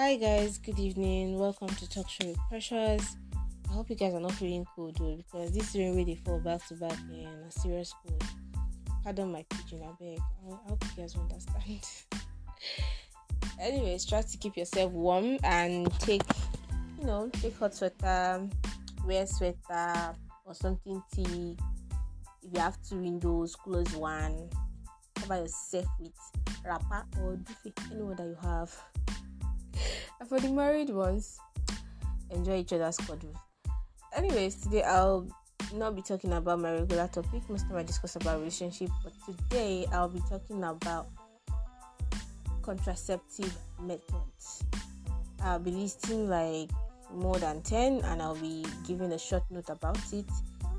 Hi guys, good evening. Welcome to Talk Show with Precious. I hope you guys are not feeling cold though, because this rain really fall back to back in a serious cold. Pardon my pigeon, I beg. I hope you guys understand. Anyways, try to keep yourself warm and take, you know, take hot sweater, wear sweater or something thick. If you have two windows, close one. Cover yourself with wrapper or duvet, anyone that you have. And for the married ones, enjoy each other's cuddles. Anyways, today I'll not be talking about my regular topic. Most time I discuss about relationship, but today I'll be talking about contraceptive methods. I'll be listing like more than 10 and I'll be giving a short note about it.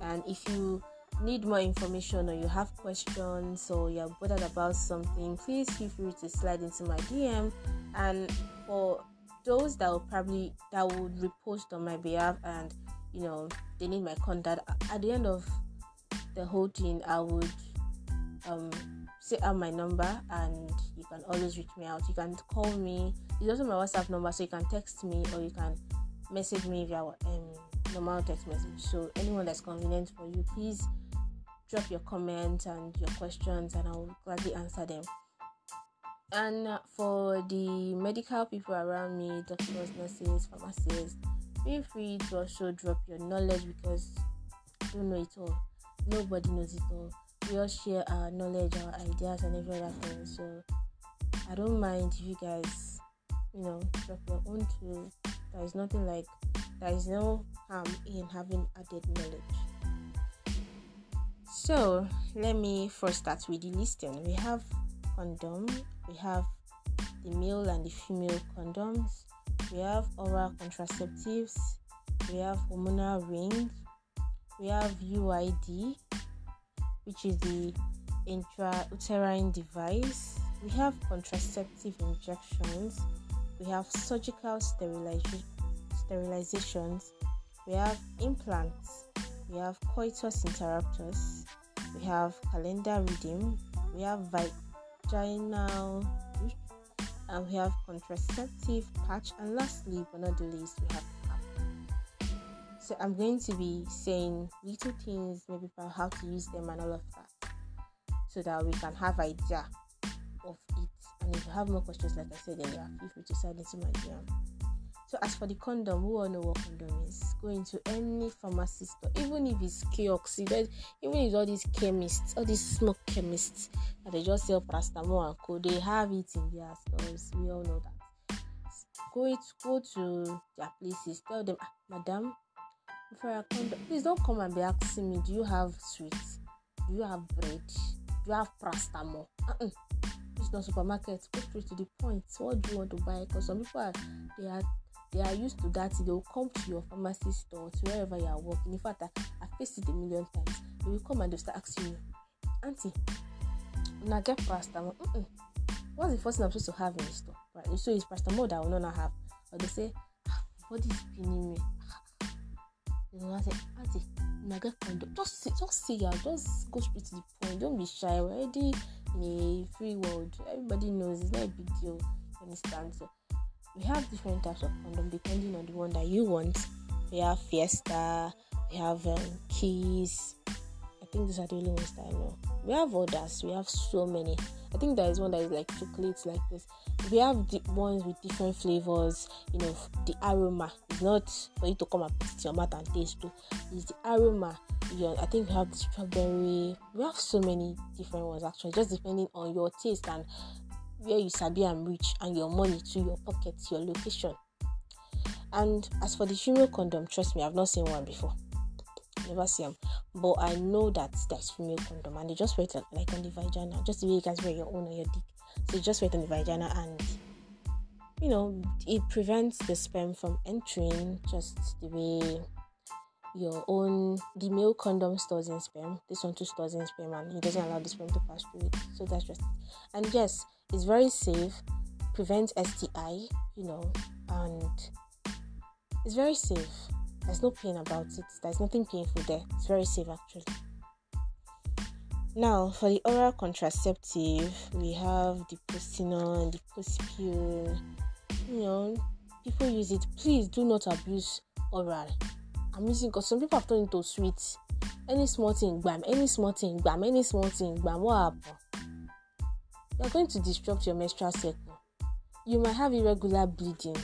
And if you need more information or you have questions or you're bothered about something, please feel free to slide into my DM. And for those that will probably that would repost on my behalf and you know they need my contact at the end of the whole thing, I would um say out my number and you can always reach me out. You can call me. It's also my WhatsApp number, so you can text me or you can message me via um, normal text message. So anyone that's convenient for you, please drop your comments and your questions and I'll gladly answer them. And for the medical people around me, doctors, nurses, pharmacists, feel free to also drop your knowledge because I don't know it all. Nobody knows it all. We all share our knowledge, our ideas, and every other thing. So I don't mind if you guys, you know, drop your own too. There is nothing like there is no harm in having added knowledge. So let me first start with the listing. We have condom, we have the male and the female condoms, we have oral contraceptives, we have hormonal rings, we have UID, which is the intrauterine device, we have contraceptive injections, we have surgical sterilizations, we have implants, we have coitus interruptus, we have calendar reading, we have vaginal and we have contraceptive patch, and lastly but not the least, we have. So I'm going to be saying little things, maybe about how to use them and all of that, so that we can have idea of it. And if you have more questions, like I said earlier, feel free to send it to my DM. So as for the condom, who all know what condom is? Go into any pharmacy store, even if it's kiosk, even if all these chemists, all these smoke chemists that they just sell paracetamol and co, they have it in their stores. We all know that. Go it, go to their places, tell them, ah, Madam, for a condom, please don't come and be asking me, do you have sweets? Do you have bread? Do you have paracetamol? Uh-uh. It's not supermarket. Go straight to the point. What do you want to buy? Because some people are they are they are used to that. They will come to your pharmacy store to wherever you are working. In fact i, I faced it a million times. They will come and they'll start asking you auntie now get paracetamol? Mm-mm. what's the first thing i'm supposed to have in store? Right so it's paracetamol that i will not have. Or they say ah, body is paining me. You know i say auntie now get condom? Just just say yeah just go straight to the point. Don't be shy. We're already in a free world. Everybody knows it's not a big deal. You understand? So we have different types of condom depending on the one that you want. We have Fiesta, we have um, Kiss. I think these are the only ones that I know. We have others. We have so many. I think there is one that is like chocolates like this. We have the ones with different flavors. You know, the aroma is not for you to come and put your mouth and taste too. It's the aroma. Know, I think we have the strawberry. We have so many different ones actually, just depending on your taste and where you sabi am reach and your money to your pocket your location. And as for the female condom trust me i've not seen one before. Never see them but i know that there's female condom and they just wear it like, on the vagina just the way you guys wear your own on your dick. So you just wear it on the vagina and you know it prevents the sperm from entering just the way your own the male condom stores in sperm this one too stores in sperm and it doesn't allow the sperm to pass through it. So that's just and yes it's very safe, prevents STI, you know, and it's very safe. There's no pain about it. There's nothing painful there. It's very safe actually. Now, for the oral contraceptive, we have the Postinor and the Pospure. you know people use it please do not abuse oral i'm using because some people have turned into sweets. any small thing bam any small thing bam any small thing bam what happen you are going to disrupt your menstrual cycle. You might have irregular bleeding.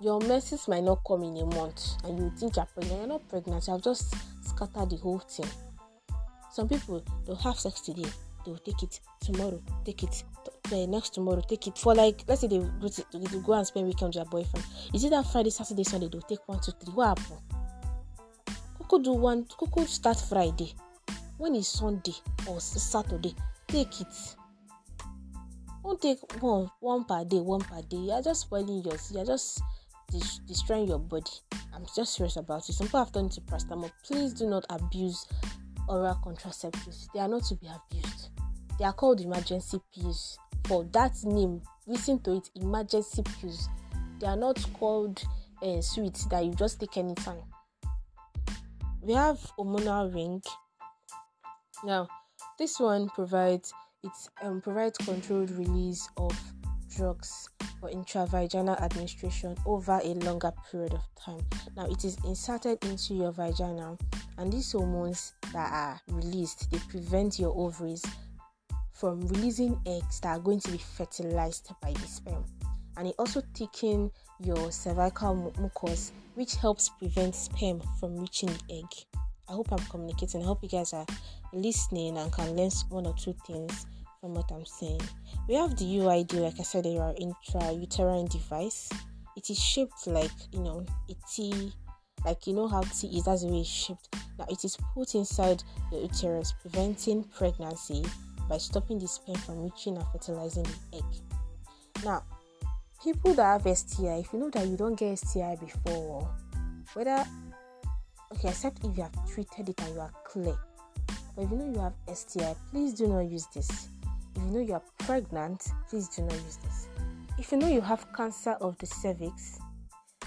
Your menses might not come in a month and you think you're pregnant. You're not pregnant. You have just scattered the whole thing. Some people they'll have sex today. They'll take it tomorrow. Take it the next tomorrow. Take it for like let's say they go, to, they go and spend weekend with their boyfriend. Is it that friday saturday sunday they'll take one two three? What happen Coco do one Coco start friday. When is sunday or saturday take it. Don't take one one per day one per day. You're just spoiling yours you're just destroying your body. I'm just serious about it. Some people have turned to paracetamol. Please do not abuse oral contraceptives. They are not to be abused. They are called emergency pills. For that name listen to it emergency pills. They are not called uh, sweets that you just take anytime. We have hormonal ring. Now this one provides it um, provides controlled release of drugs for intravaginal administration over a longer period of time. Now, it is inserted into your vagina, and these hormones that are released they prevent your ovaries from releasing eggs that are going to be fertilized by the sperm. And it also thickens your cervical mucus, which helps prevent sperm from reaching the egg. I hope I'm communicating. I hope you guys are listening and can learn one or two things from what I'm saying. We have the UID, like I said, they are intrauterine device. It is shaped like you know a T, like you know how T is. That's the way it's shaped. Now it is put inside the uterus, preventing pregnancy by stopping the sperm from reaching and fertilizing the egg. Now, people that have STI, if you know that you don't get STI before, whether okay, except if you have treated it and you are clear. But if you know you have STI, please do not use this. If you know you are pregnant, please do not use this. If you know you have cancer of the cervix,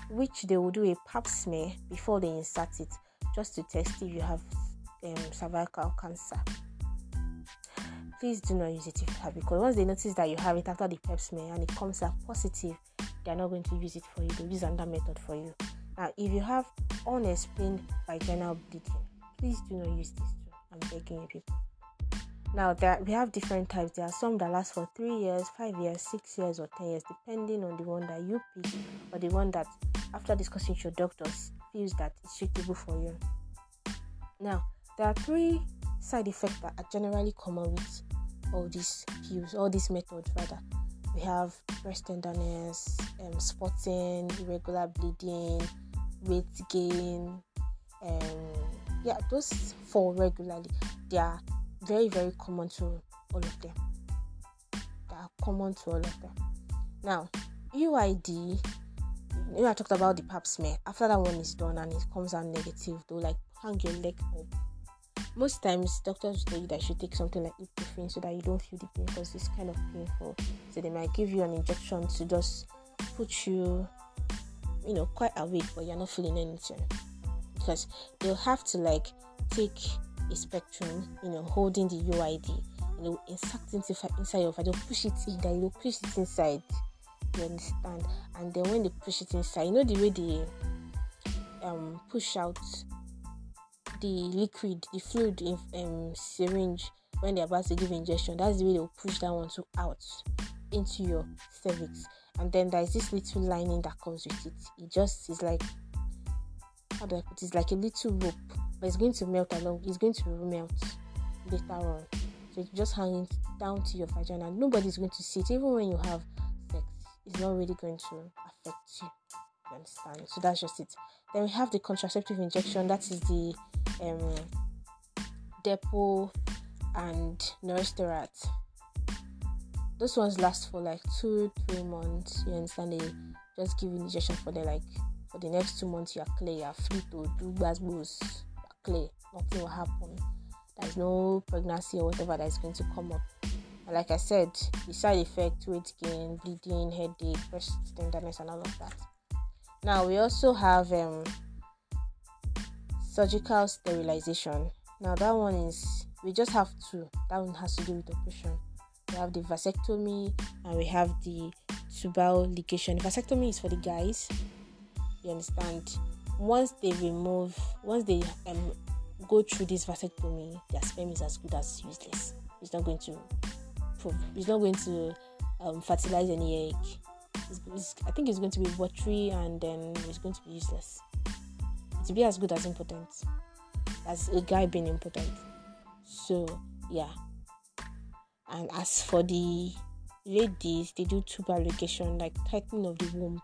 which they will do a pap smear before they insert it, just to test if you have um, cervical cancer. Please do not use it if you have because once they notice that you have it after the pap smear and it comes up positive, they are not going to use it for you. They'll use another method for you. Now, if you have unexplained vaginal bleeding, please do not use this too. I'm begging you, people. Now, there we have different types. There are some that last for three years, five years, six years, or ten years, depending on the one that you pick or the one that, after discussing with your doctors, feels that it's suitable for you. Now, there are three side effects that are generally common with all these pills, all these methods rather. We have breast tenderness, um, spotting, irregular bleeding, weight gain, um, yeah, those fall regularly. They are very very common to all of them. They are common to all of them. Now uid you know i talked about the pap smear after that one is done and it comes out negative though like hang your leg up. Most times doctors tell you that you should take something like ibuprofen so that you don't feel the pain because it's kind of painful. So they might give you an injection to just put you you know quite awake but you're not feeling anything because they'll have to like take a spectrum, you know, holding the UID, you know, insert it inside your vagina, push it in there, know, push it inside. You understand? And then when they push it inside, you know the way they um push out the liquid, the fluid in um syringe when they're about to give injection. That's the way they'll push that one to out into your cervix. And then there's this little lining that comes with it. It just is like how do I put it? It's like a little rope but it's going to melt along it's going to melt later on so it's just hanging down to your vagina nobody's going to see it even when you have sex it's not really going to affect you you understand so that's just it then we have the contraceptive injection that is the um depo and Noristerat. Those ones last for like two three months you understand they just give you injection for the like for the next two months you are clear you are free to do boost clear, nothing will happen. There's no pregnancy or whatever that is going to come up. And like I said, the side effect, weight gain, bleeding, headache, breast tenderness, and all of that. Now we also have um, surgical sterilization. Now that one is we just have two. That one has to do with operation. We have the vasectomy, and we have the tubal ligation. Vasectomy is for the guys. You understand? Once they remove, once they um, go through this vasectomy, their sperm is as good as useless. It's not going to, it's not going to um, fertilize any egg. It's, it's, I think it's going to be watery and then it's going to be useless. It'll be as good as impotent as a guy being impotent. So yeah. And as for the ladies, they do tubal ligation, like tightening of the womb.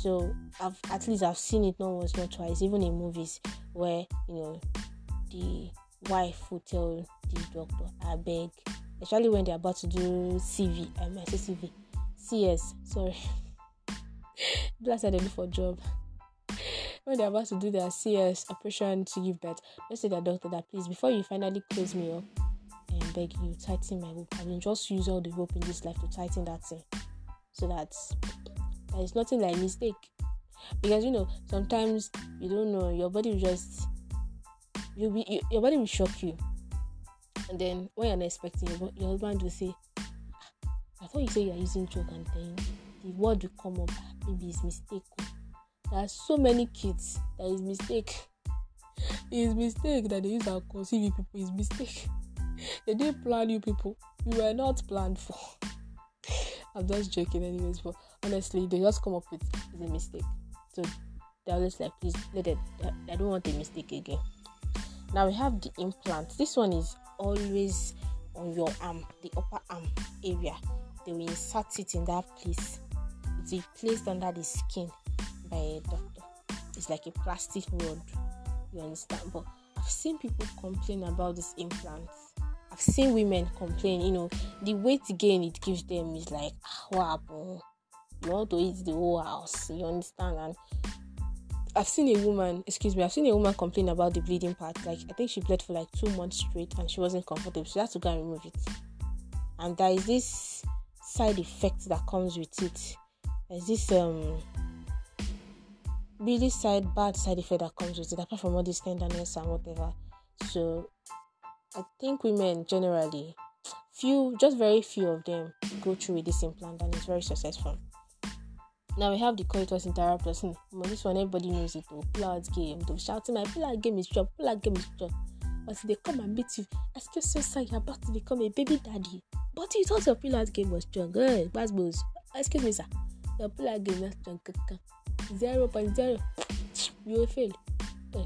So I've at least I've seen it not once, not twice, even in movies where you know the wife will tell the doctor, I beg, especially when they're about to do CV, um, I say CV, CS, sorry. Blast I for job. When they're about to do their CS operation to give birth, let's say the doctor that please before you finally close me up, and beg you tighten my rope. I mean just use all the rope in this life to tighten that thing. So that there is nothing like mistake. Because you know, sometimes you don't know, your body will just you'll be you, your body will shock you. And then when you're not expecting your, your husband will say, ah, I thought you said you're using choke and then the word will come up, maybe it's mistake. There are so many kids that is mistake. It's mistake that they use our conceive people, it's mistake. They didn't plan you people. You were not planned for. I'm just joking anyways, but honestly, they just come up with a mistake. So they're just like, please let it. I don't want a mistake again. Now we have the implant. This one is always on your arm, the upper arm area. They will insert it in that place. It's placed under the skin by a doctor. It's like a plastic rod. You understand? But I've seen people complain about this implant I've seen women complain, you know, the weight gain it gives them is like, ah, what happened? You want to eat the whole house, you understand? And I've seen a woman, excuse me, I've seen a woman complain about the bleeding part. Like, I think she bled for like two months straight and she wasn't comfortable. She had to go and remove it. And there is this side effect that comes with it. There's this um really side bad side effect that comes with it, apart from all this tenderness and whatever. So I think women generally, few, just very few of them go through with this implant and it's very successful. Now we have the coitus interruptus. Hmm, this one everybody knows it. Oh, pull out game. They'll shouting my pull out game is job, pull out game is job. But they come and beat you, excuse me, sir, you're about to become a baby daddy. But you thought your pull out game was strong. Hey, Basbos. Excuse me, sir. Your pull out game is strong. 0.0. You will fail. Yeah.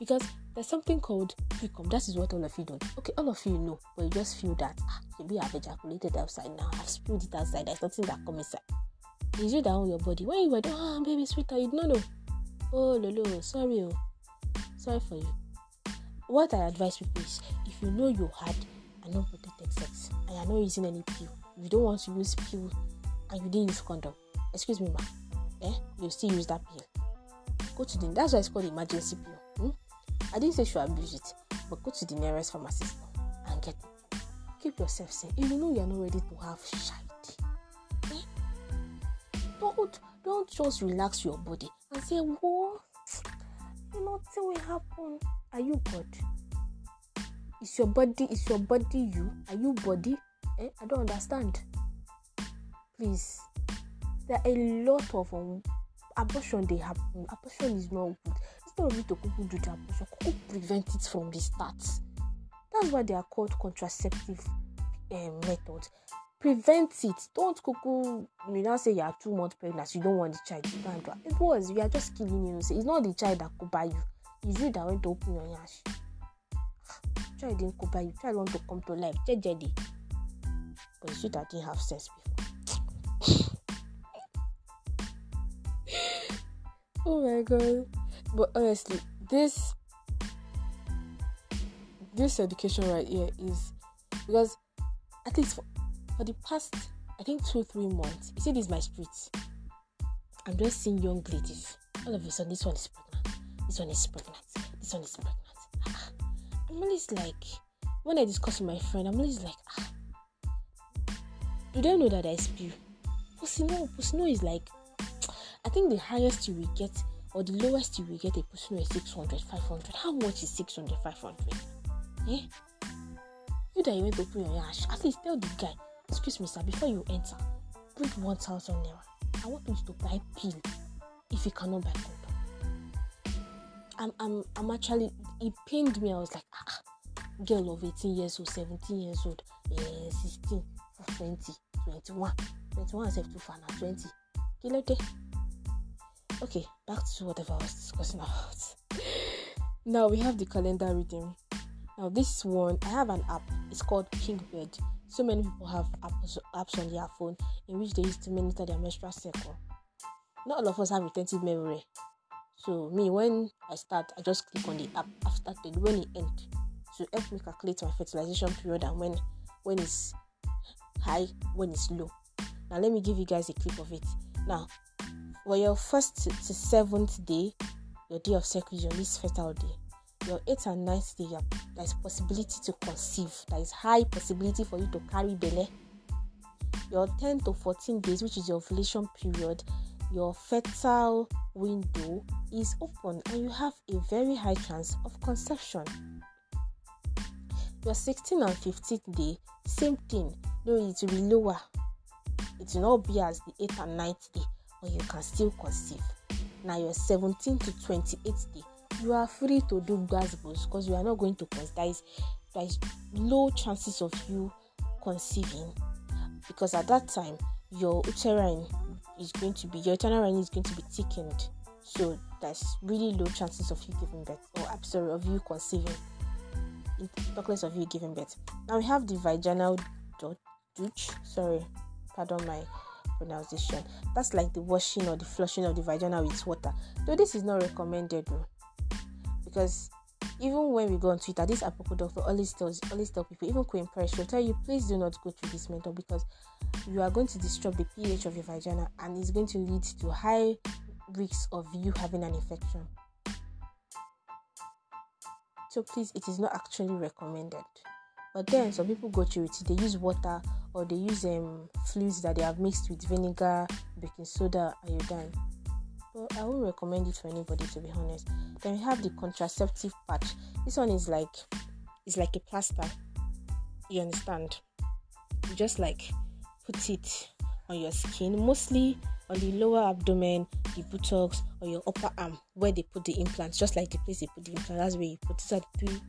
Because there's something called precum. That is what all of you know. Okay, all of you know, but you just feel that ah, maybe I've ejaculated outside now. I've spilled it outside. There's nothing that comes inside. Is you down your body? When you were down, oh, baby, sweetheart, you don't know. Oh, lolo, sorry, oh, sorry for you. What I advise people is, if you know you had an unprotected sex and you're not using any pill, you don't want to use pill and you didn't use condom, excuse me, ma, eh, you still use that pill. Go to the that's why it's called emergency pill. Hmm? I didn't say you should abuse it, but go to the nearest pharmacist and get it. Keep yourself safe. You know you're not ready to have shite, eh? don't don't just relax your body and say, "Whoa, nothing will happen." Are you God? Is your body? Is your body you? Are you body? Eh? I don't understand. Please, there are a lot of um, abortion. They happen. Abortion is not good instead of you to kuku do the abortion prevent it from the start that's why they are called contraceptive um, methods. Prevent it. Don't kuku you now say you are two months pregnant you don't want the child you can't do it was you are just killing you it's not the child that could buy you. It's you that went to open your yash. Child didn't could buy you. Child want to come to life. Jejely but it's you that didn't have sense before oh my god but honestly this this education right here is because at least for, for the past i think two three months you see this is my street. I'm just seeing young ladies. All of a sudden this one is pregnant. This one is pregnant. This one is pregnant. Ah, i'm always like when i discuss with my friend i'm always like ah, do they know that i spew? Pussy no pussy no is like i think the highest you will get or the lowest you will get a person is 600 500 how much is 600 500 eh? you that you went to open your yash, at least tell the guy, excuse me, sir, before you enter, bring 1,000 naira. I want you to buy pill if you cannot buy condom. I'm, I'm, I'm actually, it pained me. I was like, ah, girl of 18 years old, 17 years old, eh, 16, 20, 21, 21 is too far now, 20. Kilote. Okay, back to whatever I was discussing about. now we have the calendar reading. Now this one, I have an app. It's called Pinkbird. So many people have apps, apps on their phone in which they use to monitor their menstrual cycle. Not all of us have retentive memory. So me, when I start, I just click on the app. I've started when it ends to help me calculate my fertilization period and when when it's high, when it's low. Now let me give you guys a clip of it. Now, for your first to seventh day, your day of cycle is your fertile day. Your eighth and ninth day, there is possibility to conceive. There is high possibility for you to carry belly. Your 10 to 14 days, which is your ovulation period, your fertile window is open and you have a very high chance of conception. Your 16th and 15th day, same thing, though it will be lower. It will not be as the 8th and 9th day, but you can still conceive. Now, your 17 to 28th day, you are free to do gasbos because you are not going to conceive. There is, there is low chances of you conceiving because at that time your uterine is going to be your uterine is going to be thickened so there's really low chances of you giving birth or I'm sorry of you conceiving talk less of you giving birth now we have the vaginal douche sorry pardon my pronunciation that's like the washing or the flushing of the vagina with water though this is not recommended though, because even when we go on Twitter, this Apoko doctor always tells always tell people, even Queen Press, she'll tell you please do not go through this method because you are going to disrupt the pH of your vagina and it's going to lead to high risks of you having an infection. So please, it is not actually recommended. But then some people go through it. They use water or they use um, fluids that they have mixed with vinegar, baking soda, iodine. But I won't recommend it for anybody to be honest. Then we have the contraceptive patch. This one is like it's like a plaster. You understand? You just like put it on your skin, mostly on the lower abdomen, the buttocks, or your upper arm, where they put the implants, just like the place they put the implant. That's where you put. Are the three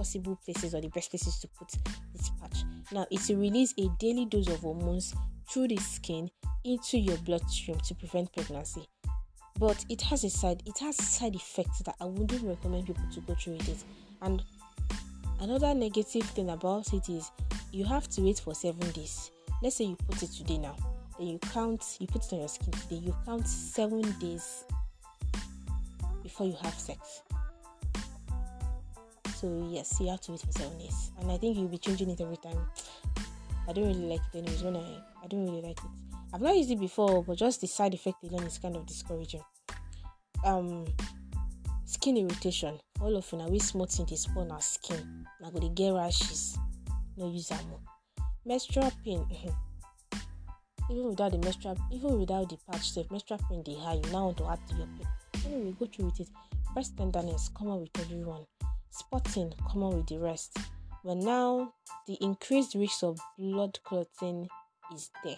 possible places or the best places to put this patch. Now, it will release a daily dose of hormones through the skin into your bloodstream to prevent pregnancy. But it has a side it has side effects that I wouldn't recommend people to go through with it. And another negative thing about it is you have to wait for seven days. Let's say you put it today now, then you count you put it on your skin today, you count seven days before you have sex. So yes, you have to wait for seven days. And I think you'll be changing it every time. I don't really like it anyways when I I don't really like it. I've not used it before, but just the side effect alone is kind of discouraging. Um skin irritation. All of you now we smooth in the spawn our skin. Now go to get rashes. No use them. Menstrual pain. even without the menstrual even without the patch safe, menstrual pain they high. You now want to add to your pain. Anyway, go through with it. Breast tenderness common with everyone. Spotting common with the rest. But now the increased risk of blood clotting is there.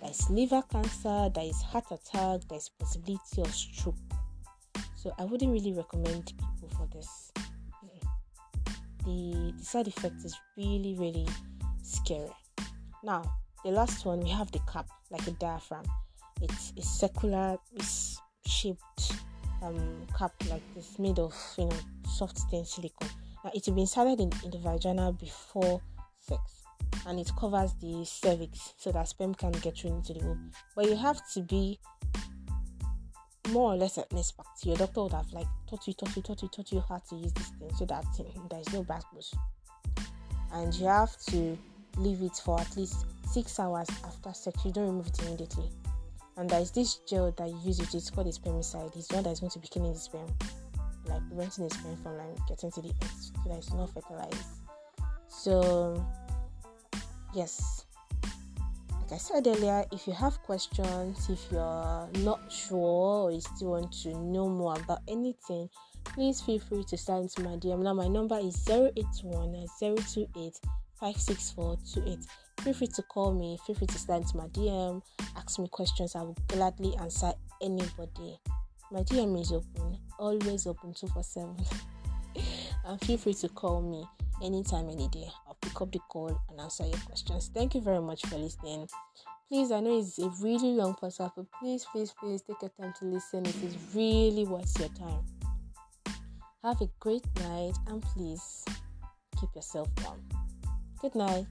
There is liver cancer, there is heart attack, there is possibility of stroke. So I wouldn't really recommend people for this. The, the side effect is really, really scary. Now, the last one we have the cap, like a diaphragm. It's a circular, it's shaped um, cap like this, made of you know soft thin silicone. Now it will be inserted in, in the vagina before sex, and it covers the cervix so that sperm can get through into the womb. But you have to be more or less an expert. Your doctor would have like taught you, taught you, taught you, taught you how to use this thing so that there is no backpush. And you have to leave it for at least six hours after sex. You don't remove it immediately. And there is this gel that you use it. It's called a spermicide. It's one that is going to be killing the sperm, like preventing the sperm from like getting to the egg, so that it's not fertilized. So yes, like I said earlier, if you have questions, if you're not sure or you still want to know more about anything, please feel free to slide into my DM. Now my number is 081 028 56428. Feel free to call me, feel free to slide into my DM, ask me questions. I will gladly answer anybody. My DM is open, always open 247. and feel free to call me anytime, any day. I'll pick up the call and answer your questions. Thank you very much for listening. Please, I know it's a really long podcast, but please, please, please take your time to listen. It is really worth your time. Have a great night and please keep yourself warm. Good night.